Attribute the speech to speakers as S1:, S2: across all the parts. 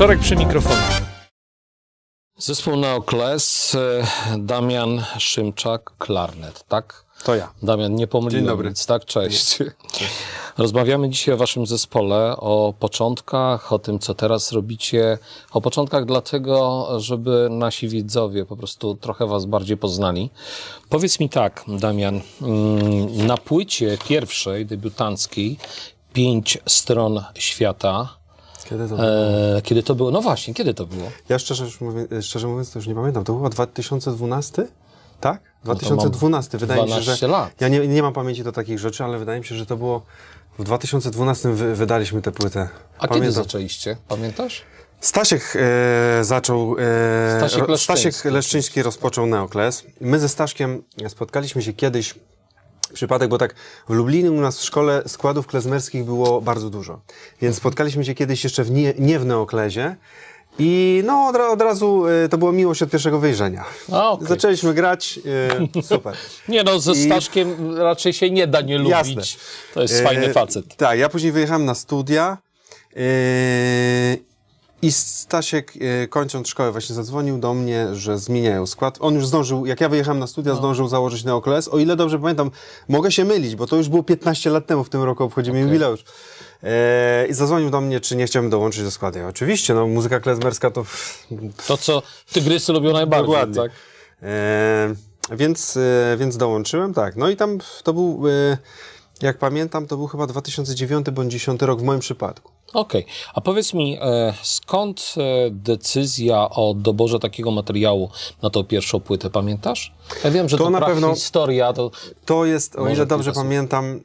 S1: Wieczorek przy mikrofonie. Zespół Neokles, e, Damian Szymczak, klarnet, tak?
S2: To ja.
S1: Damian, nie pomyliłem
S2: Dzień dobry.
S1: nic, tak? Cześć. Rozmawiamy dzisiaj o waszym zespole, o początkach, o tym, co teraz robicie. O początkach dlatego, żeby nasi widzowie po prostu trochę was bardziej poznali. Powiedz mi tak, Damian, mm, na płycie pierwszej, debiutanckiej, pięć stron świata,
S2: Kiedy to było?
S1: e, kiedy to było? No właśnie, kiedy to było?
S2: Ja szczerze, już mówię, szczerze mówiąc, to już nie pamiętam. To było 2012? Tak?
S1: No to
S2: 2012. Wydaje mi się,
S1: 12
S2: że.
S1: lat.
S2: Ja nie, nie mam pamięci do takich rzeczy, ale wydaje mi się, że to było. W 2012 wy, wydaliśmy tę płytę.
S1: A kiedy
S2: Pamiętam.
S1: zaczęliście? Pamiętasz?
S2: Stasiek e, zaczął. E,
S1: Stasiek Leszczyński.
S2: Stasiek Leszczyński rozpoczął Neokles. My ze Staszkiem spotkaliśmy się kiedyś. Przypadek, bo tak w Lublinie u nas w szkole składów klezmerskich było bardzo dużo. Więc spotkaliśmy się kiedyś jeszcze w nie, nie w Neoklezie. I no od, od razu e, to było miłość od pierwszego wejrzenia.
S1: A, okej.
S2: Zaczęliśmy grać, e, super.
S1: Nie no, ze
S2: I-
S1: Staszkiem raczej się nie da nie lubić.
S2: Jasne.
S1: To jest fajny
S2: E,
S1: facet.
S2: Tak, ja później wyjechałem na studia e, i Stasiek e, kończąc szkołę właśnie zadzwonił do mnie, że zmieniają skład. On już zdążył, jak ja wyjechałem na
S1: No.
S2: studia, zdążył założyć Neokles. O ile dobrze pamiętam, mogę się mylić, bo to już było 15 lat temu, w tym roku obchodzimy
S1: Okej.
S2: jubileusz. E, I zadzwonił do mnie, czy nie chciałbym dołączyć do składu. Ja, oczywiście, no muzyka klezmerska to...
S1: To, co tygrysy lubią najbardziej,
S2: Dokładnie.
S1: tak?
S2: E, więc, e, więc dołączyłem, tak. No i tam to był, e, jak pamiętam, to był chyba 2009 bądź 10 rok w moim przypadku.
S1: Okej. A powiedz mi, e, skąd e, decyzja o doborze takiego materiału na tą pierwszą płytę, pamiętasz? Ja wiem, że to,
S2: To na pewno-
S1: historia, to...
S2: To jest, o ile dobrze
S1: słów.
S2: pamiętam,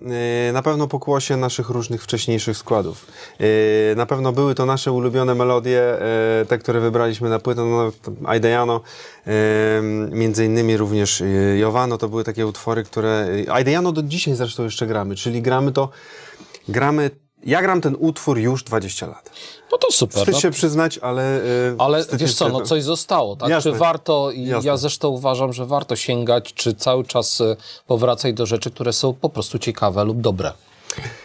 S2: e, na pewno pokłosie naszych różnych wcześniejszych składów. Na pewno były to nasze ulubione melodie, te, które wybraliśmy na płytę, no, Aidejano, między innymi również Jowano, to były takie utwory, które... Aidejano do dzisiaj zresztą jeszcze gramy, czyli gramy to, gramy... Ja gram ten utwór już 20 lat.
S1: No to super.
S2: Wstyd
S1: No.
S2: się przyznać, ale... e,
S1: Ale wiesz co, no
S2: tego.
S1: coś zostało, tak?
S2: Jasne.
S1: Czy warto, i
S2: Jasne.
S1: ja zresztą uważam, że warto sięgać, czy cały czas e, powracać do rzeczy, które są po prostu ciekawe lub dobre.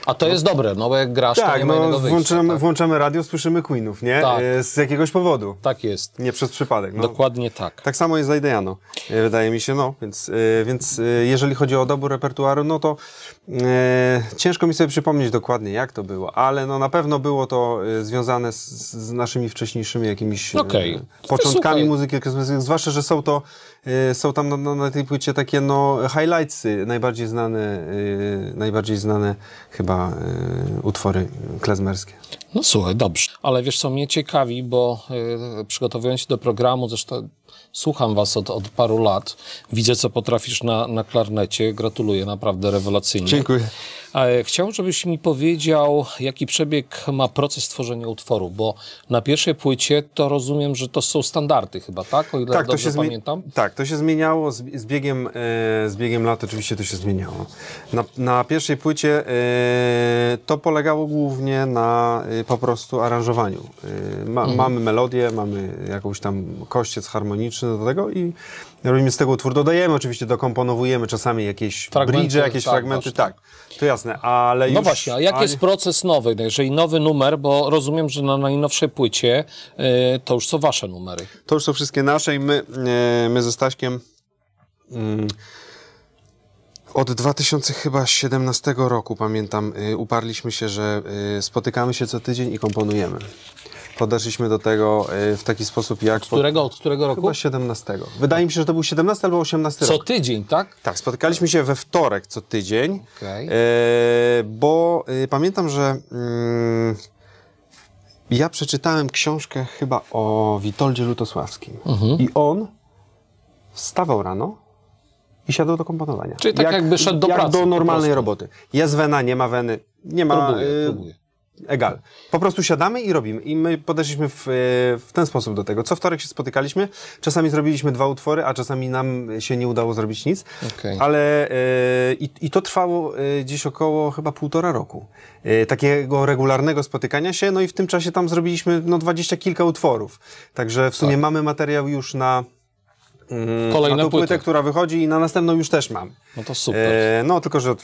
S1: A to jest dobre, no bo jak grasz, to
S2: Tak,
S1: nie ma
S2: no
S1: innego wyjścia.
S2: włączamy,
S1: tak?
S2: włączamy radio, słyszymy Queenów, nie?
S1: Tak.
S2: E, Z jakiegoś powodu.
S1: tak jest.
S2: Nie przez przypadek. No.
S1: Dokładnie tak.
S2: Tak samo jest z Aidejano, e, wydaje mi się, no, więc, e, więc jeżeli chodzi o dobór repertuaru, no to e, ciężko mi sobie przypomnieć dokładnie, jak to było, ale no na pewno było to związane z, z naszymi wcześniejszymi jakimiś
S1: Okej.
S2: początkami
S1: Słuchaj.
S2: muzyki, zwłaszcza, że są to, są tam na, na, na tej płycie takie, no, highlightsy, najbardziej znane, e, najbardziej znane chyba e, utwory klezmerskie.
S1: No słuchaj, dobrze. Ale wiesz co, mnie ciekawi, bo przygotowując się do programu, zresztą słucham was od, od paru lat, widzę co potrafisz na, na klarnecie, gratuluję, naprawdę rewelacyjnie.
S2: Dziękuję.
S1: E, Chciałbym, żebyś mi powiedział, jaki przebieg ma proces tworzenia utworu, bo na pierwszej płycie to rozumiem, że to są standardy chyba, tak? O ile
S2: Tak, to
S1: dobrze pamiętam.
S2: tak, to się zmieniało z, z, biegiem, e, z biegiem lat, oczywiście to się zmieniało. Na, na pierwszej płycie e, to polegało głównie na e, po prostu aranżowaniu. E, ma,
S1: Mhm.
S2: Mamy melodię, mamy jakąś tam kościec harmoniczny do tego i robimy z tego utwór. Dodajemy oczywiście, dokomponowujemy czasami jakieś
S1: Fragmenty,
S2: bridge, jakieś
S1: tak,
S2: fragmenty,
S1: właśnie.
S2: tak, to jasne, ale
S1: No
S2: już...
S1: właśnie, a jaki
S2: ale-
S1: jest proces nowy? No Jeżeli nowy numer, bo rozumiem, że na najnowszej płycie y, to już są wasze numery.
S2: To już są wszystkie nasze i my, e, my ze Staśkiem mm, od 2017 roku, pamiętam, y, uparliśmy się, że y, spotykamy się co tydzień i komponujemy. Podeszliśmy do tego y, w taki sposób jak...
S1: Od którego, od którego roku?
S2: Chyba 17. Wydaje mi się, że to był 17 albo 18
S1: Co
S2: rok.
S1: tydzień, tak?
S2: Tak, spotykaliśmy się we wtorek co tydzień, e, bo y, pamiętam, że mm, ja przeczytałem książkę chyba o Witoldzie Lutosławskim
S1: Mhm.
S2: i on wstawał rano i siadał do komponowania.
S1: Czyli tak jakby szedł do
S2: jak
S1: pracy,
S2: do normalnej roboty. Jest wena, nie ma weny, nie ma...
S1: Próbuję,
S2: y,
S1: próbuję.
S2: Egal. Po prostu siadamy i robimy. I my podeszliśmy w, e, w ten sposób do tego. Co wtorek się spotykaliśmy. Czasami zrobiliśmy dwa utwory, a czasami nam się nie udało zrobić nic.
S1: Okej.
S2: Ale e, i, i to trwało e, gdzieś około chyba półtora roku. Takiego regularnego spotykania się. No i w tym czasie tam zrobiliśmy no dwadzieścia kilka utworów. Także w sumie mamy materiał już na, mm, tą płytę, która wychodzi i na następną już też mam.
S1: No to super.
S2: E, no tylko, że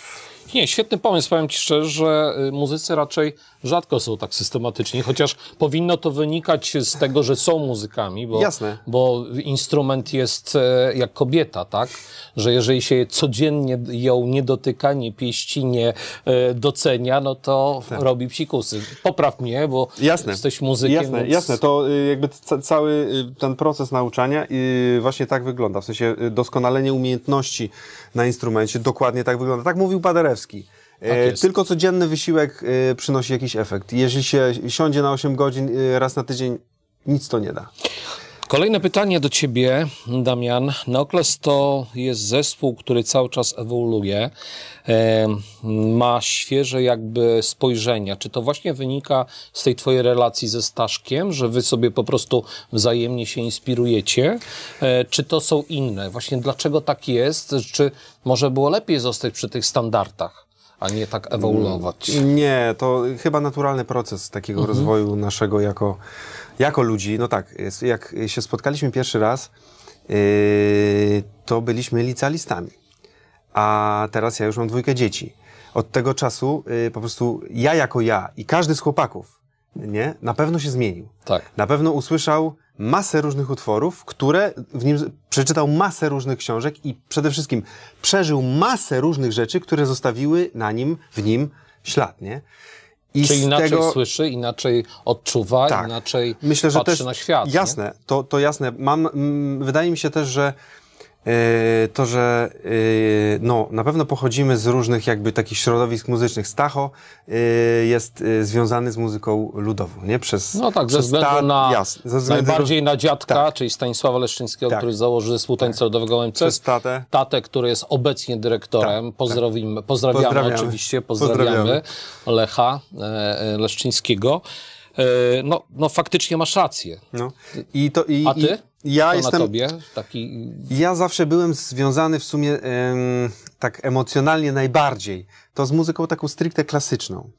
S1: Nie, świetny pomysł. Powiem Ci szczerze, że y, muzycy raczej rzadko są tak systematyczni, chociaż powinno to wynikać z tego, że są muzykami, bo,
S2: Jasne.
S1: bo instrument jest e, jak kobieta, tak? Że jeżeli się codziennie ją nie dotyka, nie pieści, nie e, docenia, no to robi psikusy. Popraw mnie, bo
S2: Jasne.
S1: jesteś muzykiem.
S2: Jasne,
S1: więc...
S2: jasne. To y, jakby ca- cały y, ten proces nauczania właśnie tak wygląda. W sensie doskonalenie umiejętności na instrumencie dokładnie tak wygląda. Tak mówił Paderewski. E,
S1: Tak jest.
S2: Tylko codzienny wysiłek y, przynosi jakiś efekt. Jeżeli się siądzie na 8 godzin y, raz na tydzień, nic to nie da.
S1: Kolejne pytanie do ciebie, Damian. Neokles to jest zespół, który cały czas ewoluuje, ma świeże jakby spojrzenia. Czy to właśnie wynika z tej twojej relacji ze Staszkiem, że wy sobie po prostu wzajemnie się inspirujecie? E, czy to są inne? Właśnie dlaczego tak jest? Czy może było lepiej zostać przy tych standardach, a nie tak ewoluować?
S2: Nie, to chyba naturalny proces takiego rozwoju naszego jako, jako ludzi. No tak, jak się spotkaliśmy pierwszy raz, yy, to byliśmy licealistami. A teraz ja już mam dwójkę dzieci. Od tego czasu yy, po prostu ja jako ja i każdy z chłopaków, nie, na pewno się zmienił.
S1: Tak.
S2: Na pewno usłyszał masę różnych utworów, które w nim przeczytał masę różnych książek i przede wszystkim przeżył masę różnych rzeczy, które zostawiły na nim, w nim ślad, nie? I
S1: Czy inaczej
S2: tego,
S1: słyszy, inaczej odczuwa,
S2: Tak.
S1: inaczej
S2: myślę,
S1: patrzy
S2: też
S1: na świat. nie?
S2: jasne, to, to jasne. Mam, mm, wydaje mi się też, że to, że e, no, na pewno pochodzimy z różnych jakby takich środowisk muzycznych. Stacho e, jest związany z muzyką ludową, nie? Przez,
S1: No tak, ze
S2: przez
S1: względu
S2: ta-
S1: na
S2: jasne, ze względu
S1: najbardziej na dziadka,
S2: Tak.
S1: czyli Stanisława Leszczyńskiego,
S2: Tak.
S1: który założył zespół tańca ludowego OMC.
S2: przez tatę.
S1: Tatę, który jest obecnie dyrektorem. Pozdrowimy, pozdrawiamy,
S2: Pozdrawiamy.
S1: oczywiście, pozdrawiamy,
S2: Pozdrawiamy.
S1: Lecha e, e, Leszczyńskiego. E, no, no faktycznie masz rację.
S2: No. I to, i,
S1: A ty?
S2: I ja
S1: to
S2: jestem,
S1: na tobie taki...
S2: Ja zawsze byłem związany w sumie tak emocjonalnie najbardziej. To z muzyką taką stricte klasyczną.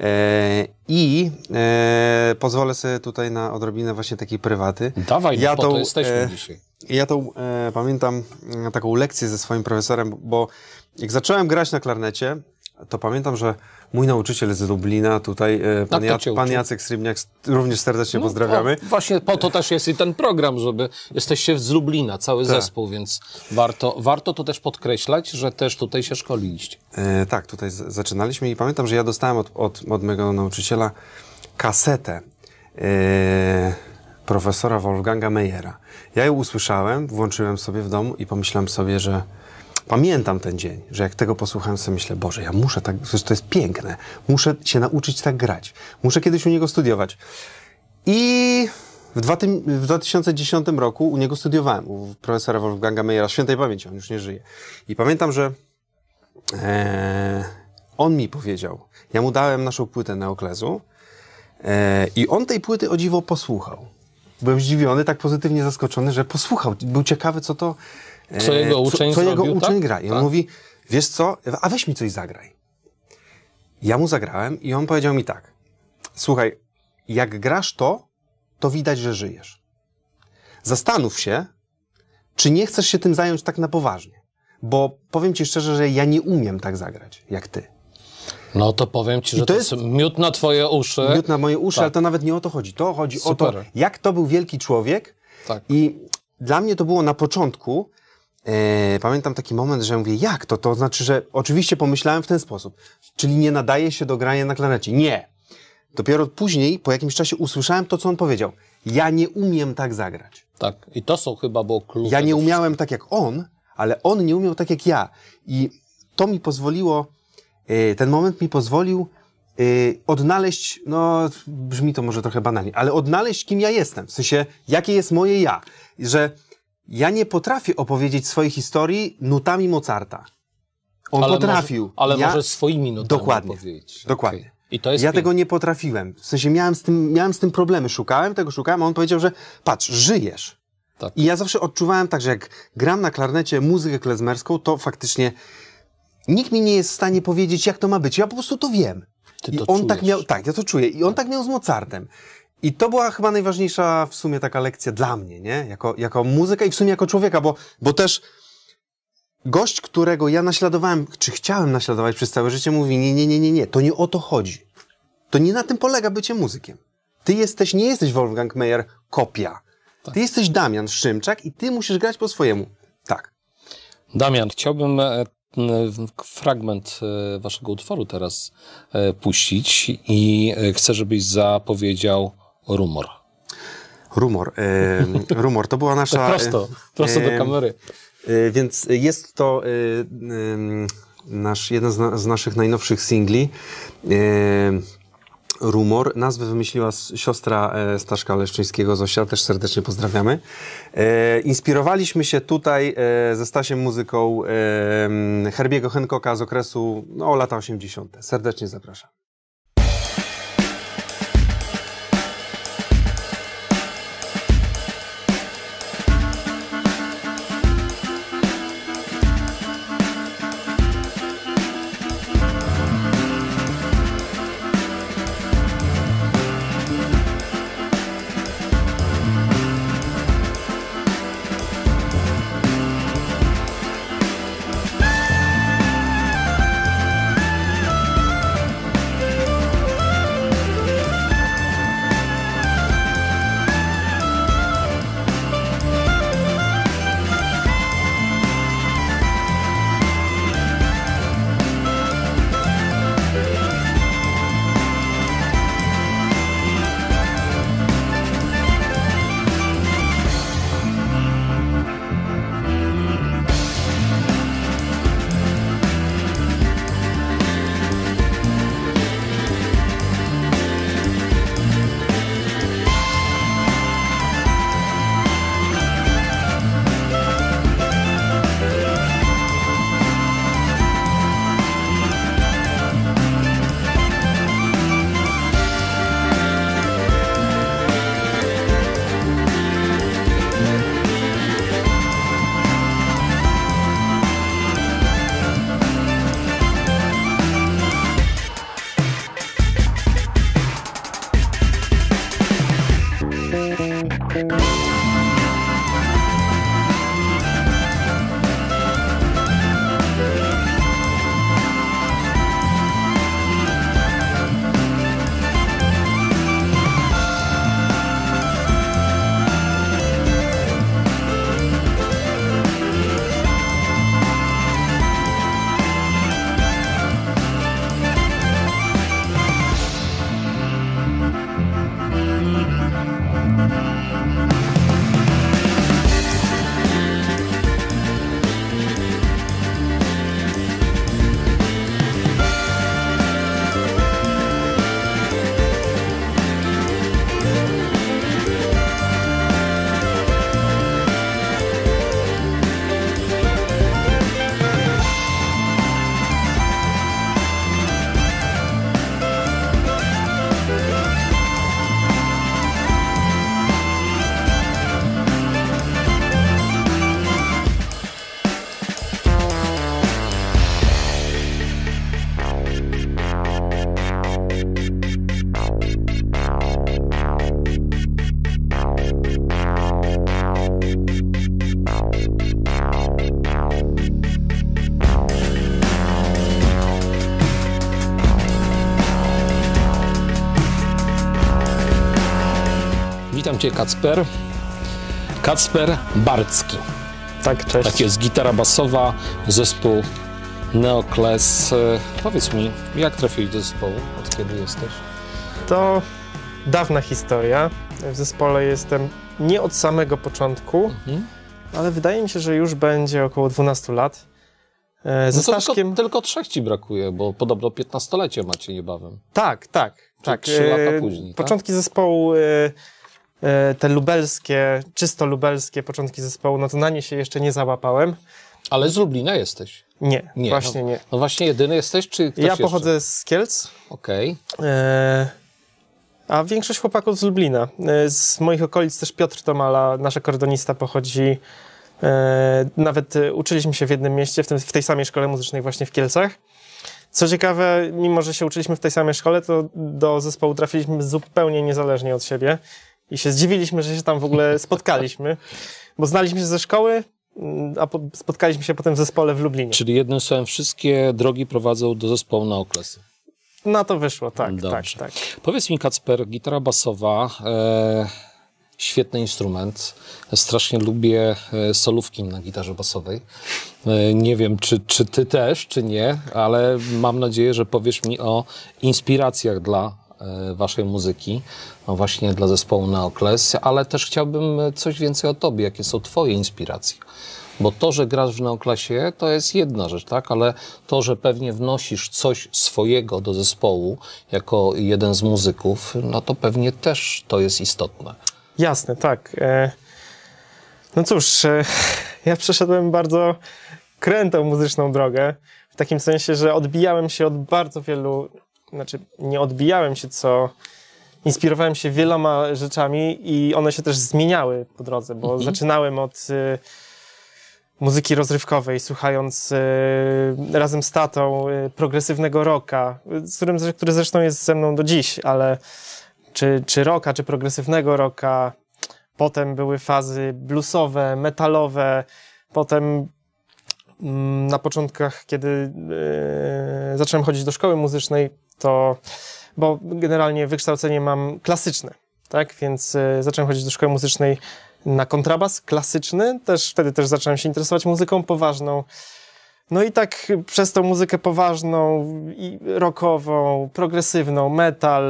S2: E, I e, pozwolę sobie tutaj na odrobinę właśnie takiej prywaty.
S1: Dawaj, no,
S2: Ja
S1: to
S2: tą,
S1: jesteśmy
S2: e,
S1: dzisiaj.
S2: Ja tą e, pamiętam e, taką lekcję ze swoim profesorem, bo jak zacząłem grać na klarnecie, to pamiętam, że mój nauczyciel z Lublina, tutaj e, pan,
S1: to
S2: Jac-
S1: cię
S2: pan? Jacek Srybniak, również serdecznie
S1: No,
S2: pozdrawiamy.
S1: o, właśnie po to też jest i ten program, żeby jesteście z Lublina, cały
S2: Tak.
S1: zespół, więc warto, warto to też podkreślać, że też tutaj się szkoliliście.
S2: E, tak, tutaj z- zaczynaliśmy i pamiętam, że ja dostałem od, od, od mojego nauczyciela kasetę e, profesora Wolfganga Meyera. Ja ją usłyszałem, włączyłem sobie w domu i pomyślałem sobie, że pamiętam ten dzień, że jak tego posłuchałem sobie myślę, Boże, ja muszę tak, to jest piękne, muszę się nauczyć tak grać, muszę kiedyś u niego studiować. I w, dwa w 2010 roku u niego studiowałem, u profesora Wolfganga Meyera, świętej pamięci, on już nie żyje. I pamiętam, że e, on mi powiedział, ja mu dałem naszą płytę Neoklezu e, i on tej płyty o dziwo posłuchał. Byłem zdziwiony, tak pozytywnie zaskoczony, że posłuchał. Był ciekawy, co to... e,
S1: Co jego uczeń
S2: co, co jego
S1: zrobił,
S2: uczeń
S1: tak?
S2: gra. I on
S1: Tak.
S2: mówi, wiesz co, a weź mi coś zagraj. Ja mu zagrałem i on powiedział mi tak, słuchaj, jak grasz to, to widać, że żyjesz. Zastanów się, czy nie chcesz się tym zająć tak na poważnie. Bo powiem ci szczerze, że ja nie umiem tak zagrać, jak ty.
S1: No to powiem ci, że
S2: to
S1: to,
S2: jest-
S1: jest miód na twoje uszy.
S2: Miód na moje uszy,
S1: Tak.
S2: ale to nawet nie o to chodzi. To chodzi o to,
S1: Super.
S2: jak to był wielki człowiek.
S1: Tak.
S2: I dla mnie to było na początku, e, pamiętam taki moment, że mówię, jak to? To znaczy, że oczywiście pomyślałem w ten sposób, czyli nie nadaje się do grania na klarnecie. Nie. Dopiero później, po jakimś czasie usłyszałem to, co on powiedział. Ja nie umiem tak zagrać.
S1: Tak. I to są chyba było klucze.
S2: Ja nie umiałem tak jak on, ale on nie umiał tak jak ja. I to mi pozwoliło, e, ten moment mi pozwolił e, odnaleźć, no brzmi to może trochę banalnie, ale odnaleźć kim ja jestem. W sensie, jakie jest moje ja. Że ja nie potrafię opowiedzieć swojej historii nutami Mozarta. On
S1: Ale
S2: potrafił.
S1: Może, ale
S2: ja,
S1: może swoimi notami
S2: Dokładnie.
S1: powiedzieć.
S2: Dokładnie.
S1: Okej. I to jest
S2: ja
S1: piękne.
S2: tego nie potrafiłem. W sensie miałem z, tym, miałem z tym problemy. Szukałem tego, szukałem, a on powiedział, że patrz, żyjesz.
S1: Tak.
S2: I ja zawsze odczuwałem tak, że jak gram na klarnecie muzykę klezmerską, to faktycznie nikt mi nie jest w stanie powiedzieć, jak to ma być. Ja po prostu to wiem.
S1: Ty
S2: I on
S1: czujesz.
S2: tak miał, tak, ja to czuję. I on tak miał z Mozartem. I to była chyba najważniejsza w sumie taka lekcja dla mnie, nie? Jako, jako muzyka i w sumie jako człowieka, bo, bo też gość, którego ja naśladowałem, czy chciałem naśladować przez całe życie, mówi: Nie, nie, nie, nie, nie, to nie o to chodzi. To nie na tym polega bycie muzykiem. Ty jesteś, nie jesteś Wolfgang Meyer kopia. Ty jesteś Damian Szymczak i ty musisz grać po swojemu. Tak.
S1: Damian, chciałbym e, fragment e, waszego utworu teraz e, puścić i chcę, żebyś zapowiedział rumor.
S2: Rumor. E, rumor to była nasza.
S1: Prosto, prosto do
S2: e,
S1: kamery.
S2: E, Więc jest to e, em, nasz, jeden z, na, z naszych najnowszych singli. E, Rumor. Nazwę wymyśliła siostra e, Staszka Leszczyńskiego, Zosia, też serdecznie pozdrawiamy. E, inspirowaliśmy się tutaj e, ze Stasiem muzyką e, Herbiego Hancocka z okresu no, lata 80. Serdecznie zapraszam.
S1: Witam Cię, Kacper. Kacper Barcki.
S3: Tak, cześć.
S1: Tak jest, gitara basowa, zespół Neokles. E, Powiedz mi, jak trafiłeś do zespołu? Od kiedy jesteś?
S3: To dawna historia. W zespole jestem nie od samego początku,
S1: Mhm.
S3: ale wydaje mi się, że już będzie około 12 lat. E, Ze
S1: No
S3: Staszkiem...
S1: tylko, tylko trzech Ci brakuje, bo podobno 15-lecie macie niebawem.
S3: Tak, tak, tak.
S1: trzy lata
S3: E,
S1: później, tak?
S3: Początki zespołu, e, e, te lubelskie, czysto lubelskie początki zespołu, no to na nie się jeszcze nie załapałem.
S1: Ale z Lublina jesteś.
S3: Nie,
S1: Nie,
S3: właśnie
S1: no,
S3: nie.
S1: No właśnie jedyny jesteś, czy ktoś
S3: Ja
S1: jeszcze?
S3: pochodzę z Kielc,
S1: Okej.
S3: E, a większość chłopaków z Lublina. E, z moich okolic też Piotr Tomala, nasz akordonista, pochodzi. E, nawet e, uczyliśmy się w jednym mieście, w, tym, w tej samej szkole muzycznej, właśnie w Kielcach. Co ciekawe, mimo że się uczyliśmy w tej samej szkole, to do zespołu trafiliśmy zupełnie niezależnie od siebie i się zdziwiliśmy, że się tam w ogóle spotkaliśmy, bo znaliśmy się ze szkoły, mm, a po, spotkaliśmy się potem w zespole w Lublinie.
S1: Czyli jednym słowem, wszystkie drogi prowadzą do zespołu na okresy.
S3: Na to wyszło, tak,
S1: Dobrze.
S3: tak, tak.
S1: Powiedz mi, Kacper, gitara basowa, e, świetny instrument. Strasznie lubię e, solówki na gitarze basowej. E, nie wiem, czy, czy ty też, czy nie, ale mam nadzieję, że powiesz mi o inspiracjach dla waszej muzyki, no właśnie dla zespołu Neokles, ale też chciałbym coś więcej o tobie. Jakie są twoje inspiracje? Bo to, że grasz w neoklasie, to jest jedna rzecz, tak? Ale to, że pewnie wnosisz coś swojego do zespołu jako jeden z muzyków, no to pewnie też to jest istotne.
S3: Jasne, tak. E, no cóż, e, ja przeszedłem bardzo krętą muzyczną drogę, w takim sensie, że odbijałem się od bardzo wielu, znaczy nie odbijałem się, co inspirowałem się wieloma rzeczami i one się też zmieniały po drodze, bo
S1: Mhm.
S3: zaczynałem od e, muzyki rozrywkowej, słuchając e, razem z tatą e, progresywnego rocka, z którym, który zresztą jest ze mną do dziś, ale czy, czy rocka, czy progresywnego rocka. Potem były fazy bluesowe, metalowe. Potem mm, na początkach, kiedy e, zacząłem chodzić do szkoły muzycznej, to, bo generalnie wykształcenie mam klasyczne, tak, więc e, zacząłem chodzić do szkoły muzycznej na kontrabas klasyczny, też wtedy też zacząłem się interesować muzyką poważną. No i tak przez tą muzykę poważną i rockową, progresywną, metal,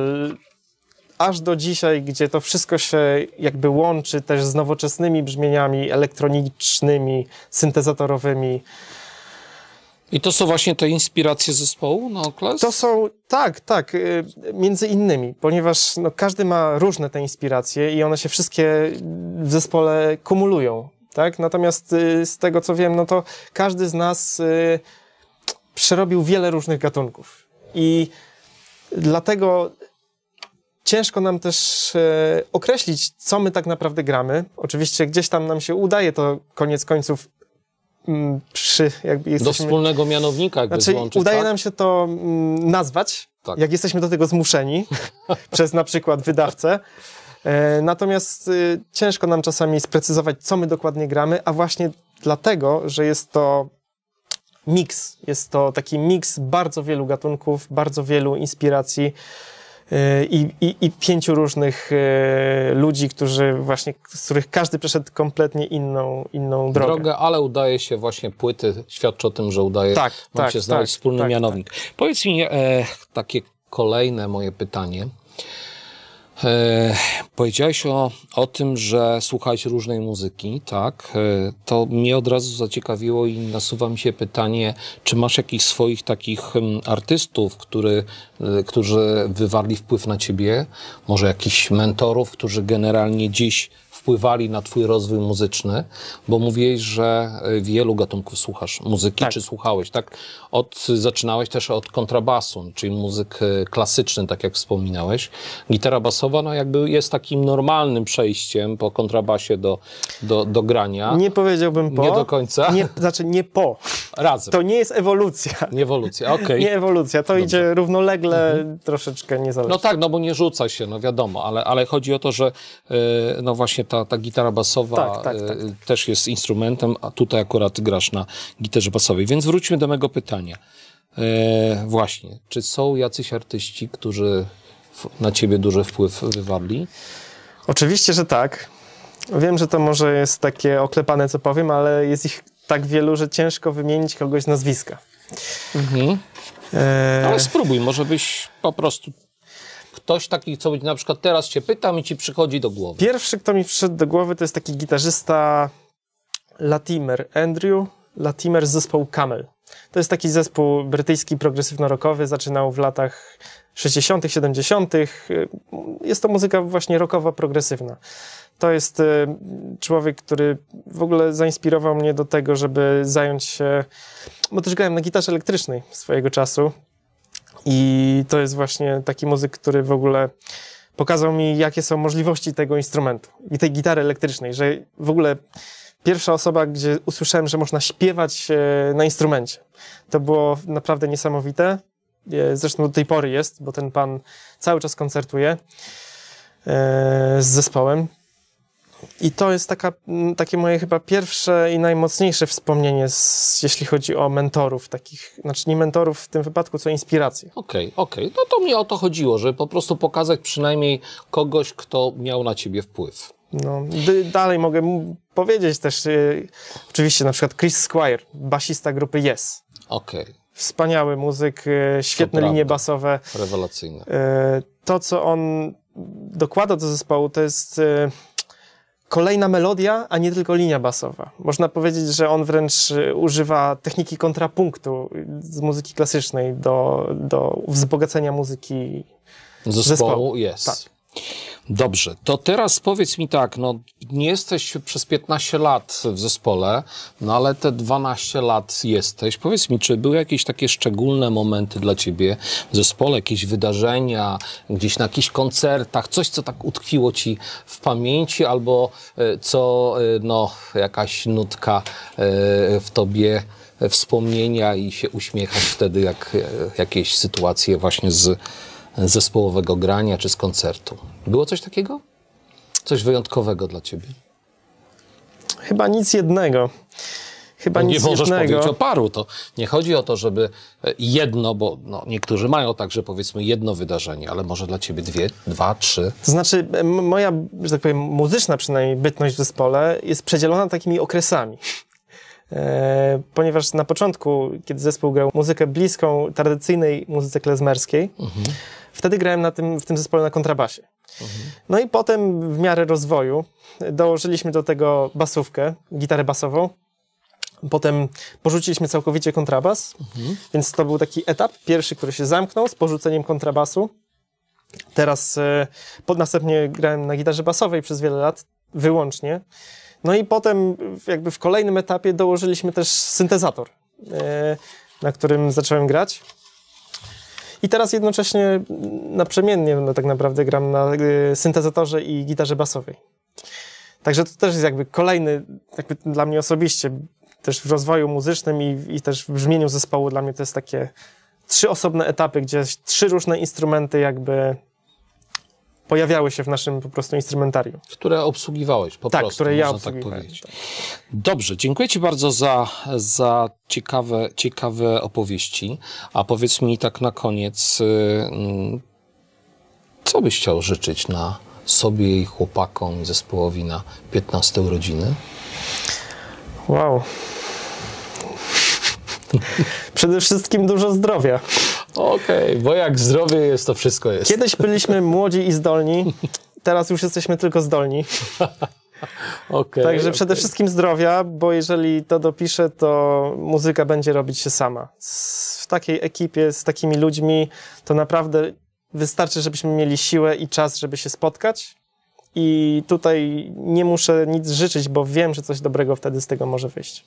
S3: aż do dzisiaj, gdzie to wszystko się jakby łączy też z nowoczesnymi brzmieniami elektronicznymi, syntezatorowymi.
S1: I to są właśnie te inspiracje zespołu Neokles?
S3: To są, tak, tak, y, między innymi, ponieważ no, każdy ma różne te inspiracje i one się wszystkie w zespole kumulują, tak? Natomiast y, z tego, co wiem, no to każdy z nas y, przerobił wiele różnych gatunków i dlatego ciężko nam też określić, co my tak naprawdę gramy. Oczywiście gdzieś tam nam się udaje to koniec końców przy, jakby
S1: Do
S3: jesteśmy...
S1: wspólnego mianownika jakby
S3: Znaczy,
S1: złączyć,
S3: udaje
S1: tak?
S3: nam się to mm, nazwać,
S1: Tak.
S3: jak jesteśmy do tego zmuszeni przez na przykład wydawcę. E, natomiast y, ciężko nam czasami sprecyzować, co my dokładnie gramy, a właśnie dlatego, że jest to miks. Jest to taki miks bardzo wielu gatunków, bardzo wielu inspiracji i, i, i pięciu różnych y, ludzi, którzy właśnie, z których każdy przeszedł kompletnie inną, inną drogę.
S1: drogę, ale udaje się właśnie płyty, świadczy o tym, że udaje
S3: Tak,
S1: wam
S3: tak,
S1: się znaleźć
S3: tak,
S1: wspólny
S3: tak,
S1: mianownik. Powiedz mi e, takie kolejne moje pytanie. E, powiedziałeś o, o tym, że słuchałeś różnej muzyki, tak? E, to mnie od razu zaciekawiło i nasuwa mi się pytanie, czy masz jakichś swoich takich em, artystów, który, e, którzy wywarli wpływ na ciebie? Może jakichś mentorów, którzy generalnie dziś wpływali na twój rozwój muzyczny? Bo mówiłeś, że e, wielu gatunków słuchasz muzyki,
S3: Tak.
S1: czy słuchałeś, tak? Od, zaczynałeś też od kontrabasu, czyli muzyk e, klasyczny, tak jak wspominałeś. Gitara basowa, no jakby jest takim normalnym przejściem po kontrabasie do, do, do grania.
S3: Nie powiedziałbym po.
S1: Nie do końca?
S3: Nie, znaczy nie po.
S1: Razem.
S3: To nie jest ewolucja.
S1: Nie ewolucja, okej.
S3: Nie ewolucja, to idzie równolegle, troszeczkę niezależnie.
S1: No tak, no bo nie rzuca się, no wiadomo, ale, ale chodzi o to, że e, no właśnie ta, ta gitara basowa
S3: Tak, tak, tak.
S1: e, też jest instrumentem, a tutaj akurat grasz na gitarze basowej. Więc wróćmy do mego pytania. E, właśnie, czy są jacyś artyści, którzy na ciebie duży wpływ wywarli?
S3: Oczywiście, że tak. Wiem, że to może jest takie oklepane, co powiem, ale jest ich tak wielu, że ciężko wymienić kogoś z nazwiska.
S1: Mhm.
S3: E,
S1: Ale spróbuj, może byś po prostu ktoś taki, co na przykład teraz cię pytam i ci przychodzi do głowy.
S3: Pierwszy, kto mi przyszedł do głowy, to jest taki gitarzysta Latimer, Andrew Latimer z zespołu Camel. To jest taki zespół brytyjski progresywno-rockowy, zaczynał w latach 60., 70. Jest to muzyka właśnie rockowa, progresywna. To jest e, człowiek, który w ogóle zainspirował mnie do tego, żeby zająć się, bo też grałem na gitarze elektrycznej swojego czasu i to jest właśnie taki muzyk, który w ogóle pokazał mi, jakie są możliwości tego instrumentu i tej gitary elektrycznej, że w ogóle pierwsza osoba, gdzie usłyszałem, że można śpiewać e, na instrumencie. To było naprawdę niesamowite. E, Zresztą do tej pory jest, bo ten pan cały czas koncertuje e, z zespołem. I to jest taka, m, takie moje chyba pierwsze i najmocniejsze wspomnienie, z, jeśli chodzi o mentorów, takich, znaczy nie mentorów w tym wypadku, co inspiracje.
S1: Okej, okej. No to mi o to chodziło, żeby po prostu pokazać przynajmniej kogoś, kto miał na ciebie wpływ.
S3: No, dalej mogę powiedzieć też, y, oczywiście na przykład Chris Squire, basista grupy Yes.
S1: Okej,
S3: Wspaniały muzyk, y, świetne
S1: To
S3: linie
S1: prawda.
S3: basowe.
S1: rewelacyjne.
S3: E, to, co on dokłada do zespołu, to jest e, kolejna melodia, a nie tylko linia basowa. Można powiedzieć, że on wręcz e, używa techniki kontrapunktu z muzyki klasycznej do, do wzbogacenia muzyki.
S1: Zespołu,
S3: zespołu.
S1: jest.
S3: Tak.
S1: Dobrze, to teraz powiedz mi tak, no nie jesteś przez 15 lat w zespole, no ale te 12 lat jesteś. Powiedz mi, czy były jakieś takie szczególne momenty dla ciebie w zespole, jakieś wydarzenia, gdzieś na jakichś koncertach, coś, co tak utkwiło ci w pamięci, albo e, co, e, no, jakaś nutka e, w tobie wspomnienia i się uśmiechasz wtedy, jak jakieś sytuacje właśnie z zespołowego grania czy z koncertu. Było coś takiego? Coś wyjątkowego dla ciebie?
S3: Chyba nic jednego. Chyba
S1: nie możesz
S3: jednego.
S1: powiedzieć o paru. To nie chodzi o to, żeby e, jedno, bo no, niektórzy mają także powiedzmy jedno wydarzenie, ale może dla ciebie dwie, dwa, trzy.
S3: To znaczy, moja, że tak powiem, muzyczna przynajmniej bytność w zespole jest przedzielona takimi okresami. E, ponieważ na początku, kiedy zespół grał muzykę bliską tradycyjnej muzyce klezmerskiej, wtedy grałem na tym, w tym zespole na kontrabasie. No i potem w miarę rozwoju dołożyliśmy do tego basówkę, gitarę basową. Potem porzuciliśmy całkowicie kontrabas, więc to był taki etap pierwszy, który się zamknął z porzuceniem kontrabasu. Teraz e, pod, następnie grałem na gitarze basowej przez wiele lat, wyłącznie. No i potem jakby w kolejnym etapie dołożyliśmy też syntezator, e, na którym zacząłem grać. I teraz jednocześnie mm, naprzemiennie no, tak naprawdę gram na e, syntezatorze i gitarze basowej. Także to też jest jakby kolejny, jakby dla mnie osobiście, też w rozwoju muzycznym i, i też w brzmieniu zespołu dla mnie to jest takie trzy osobne etapy, gdzie trzy różne instrumenty jakby pojawiały się w naszym po prostu instrumentarium.
S1: Które obsługiwałeś po
S3: Tak,
S1: prostu,
S3: które ja
S1: można tak powiedzieć. Dobrze, dziękuję Ci bardzo za, za ciekawe, ciekawe opowieści. A powiedz mi tak na koniec, y, mm, co byś chciał życzyć na sobie i chłopakom i zespołowi na 15 urodziny?
S3: Wow. Przede wszystkim dużo zdrowia.
S1: Okej, bo jak zdrowie jest, to wszystko jest.
S3: Kiedyś byliśmy młodzi i zdolni, teraz już jesteśmy tylko zdolni.
S1: Okej,
S3: Także przede
S1: okej.
S3: wszystkim zdrowia, bo jeżeli to dopiszę, to muzyka będzie robić się sama. W takiej ekipie, z takimi ludźmi, to naprawdę wystarczy, żebyśmy mieli siłę i czas, żeby się spotkać. I tutaj nie muszę nic życzyć, bo wiem, że coś dobrego wtedy z tego może wyjść.